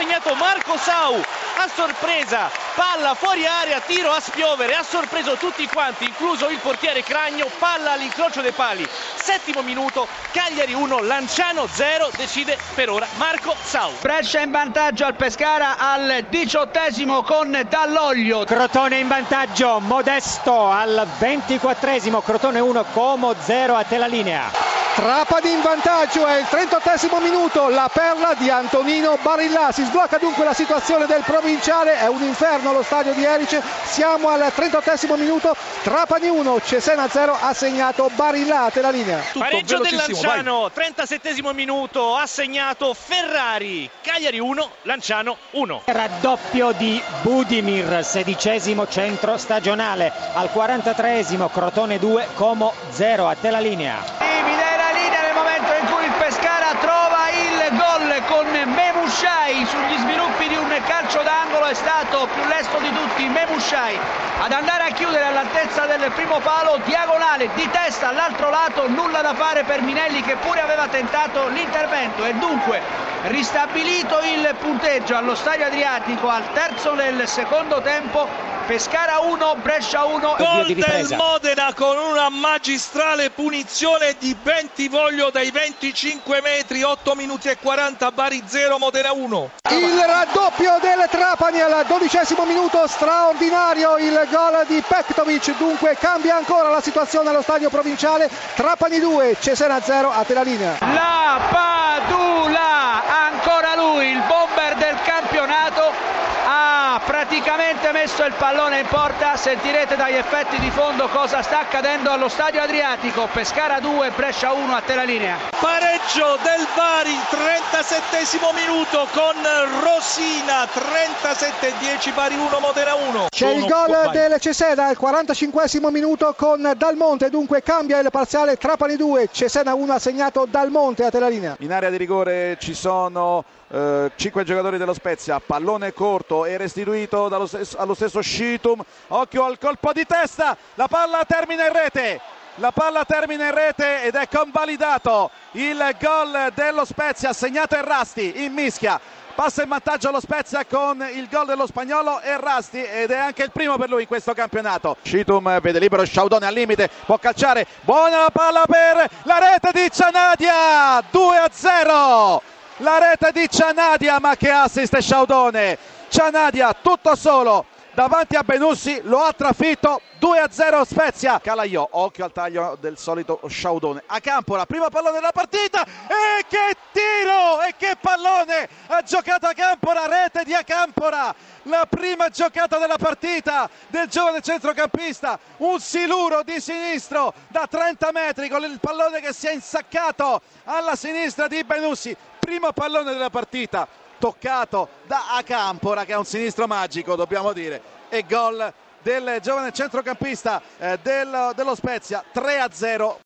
segnato Marco Sau a sorpresa, palla fuori area, tiro a spiovere, ha sorpreso tutti quanti, incluso il portiere Cragno, palla all'incrocio dei pali. Settimo minuto, Cagliari 1, Lanciano 0, decide per ora Marco Sau. Brescia in vantaggio al Pescara al diciottesimo con Dall'Oglio. Crotone in vantaggio, Modesto al ventiquattresimo, Crotone 1, Como 0 a te la linea. Trapani in vantaggio, è il 38 minuto, la perla di Antonino Barilla, si sblocca dunque la situazione del provinciale, è un inferno lo stadio di Erice, siamo al 38 minuto, Trapani 1, Cesena 0, ha segnato Barilla, te la linea. Tutto Pareggio del Lanciano, vai. 37 minuto, ha segnato Ferrari, Cagliari 1, Lanciano 1. Raddoppio di Budimir, sedicesimo centro stagionale, al 43 Crotone 2, Como 0, a te la linea. con Memushai sugli sviluppi di un calcio d'angolo è stato più lesto di tutti Memushai ad andare a chiudere all'altezza del primo palo diagonale di testa all'altro lato nulla da fare per Minelli che pure aveva tentato l'intervento e dunque ristabilito il punteggio allo stadio Adriatico al terzo del secondo tempo Pescara 1, Brescia 1. Gol del Modena con una magistrale punizione di Bentivoglio dai 25 metri, 8 minuti e 40, Bari 0, Modena 1. Il raddoppio del Trapani al dodicesimo minuto, straordinario il gol di Pektovic, dunque cambia ancora la situazione allo stadio provinciale. Trapani 2, Cesena 0, a te la linea. La Padula, ancora lui, il bomber del campionato ha praticamente messo il pallone in porta, sentirete dagli effetti di fondo cosa sta accadendo allo stadio Adriatico, Pescara 2, Brescia 1 a te la linea. Pareggio del Bari, 37 minuto con Rosina, 37-10 Bari 1, Modena 1. C'è il gol del Cesena al 45 minuto con Dalmonte, dunque cambia il parziale Trapani 2, Cesena 1 ha segnato Dalmonte a te la linea. In area di rigore ci sono eh, 5 giocatori dello Spezia, pallone corto e restituito stesso, allo stesso Scitum, occhio al colpo di testa, la palla termina in rete, la palla termina in rete ed è convalidato il gol dello Spezia, segnato Errasti in mischia. Passa in vantaggio allo Spezia con il gol dello spagnolo Errasti ed è anche il primo per lui in questo campionato. Scitum vede libero Sciaudone al limite, può calciare, buona la palla per la rete di Cianadia, 2 a 0 la rete di Cianadia ma che assist Sciaudone Cianadia tutto solo. Davanti a Benussi lo ha trafitto 2 a 0 Spezia. Calaiò occhio al taglio del solito Sciaudone. A Campora primo pallone della partita. E che tiro! E che pallone! Ha giocato a Campora rete di Acampora. La prima giocata della partita del giovane centrocampista. Un siluro di sinistro da 30 metri con il pallone che si è insaccato alla sinistra di Benussi. Primo pallone della partita toccato da Acampora che è un sinistro magico dobbiamo dire. E gol del giovane centrocampista eh, del, dello Spezia 3 a 0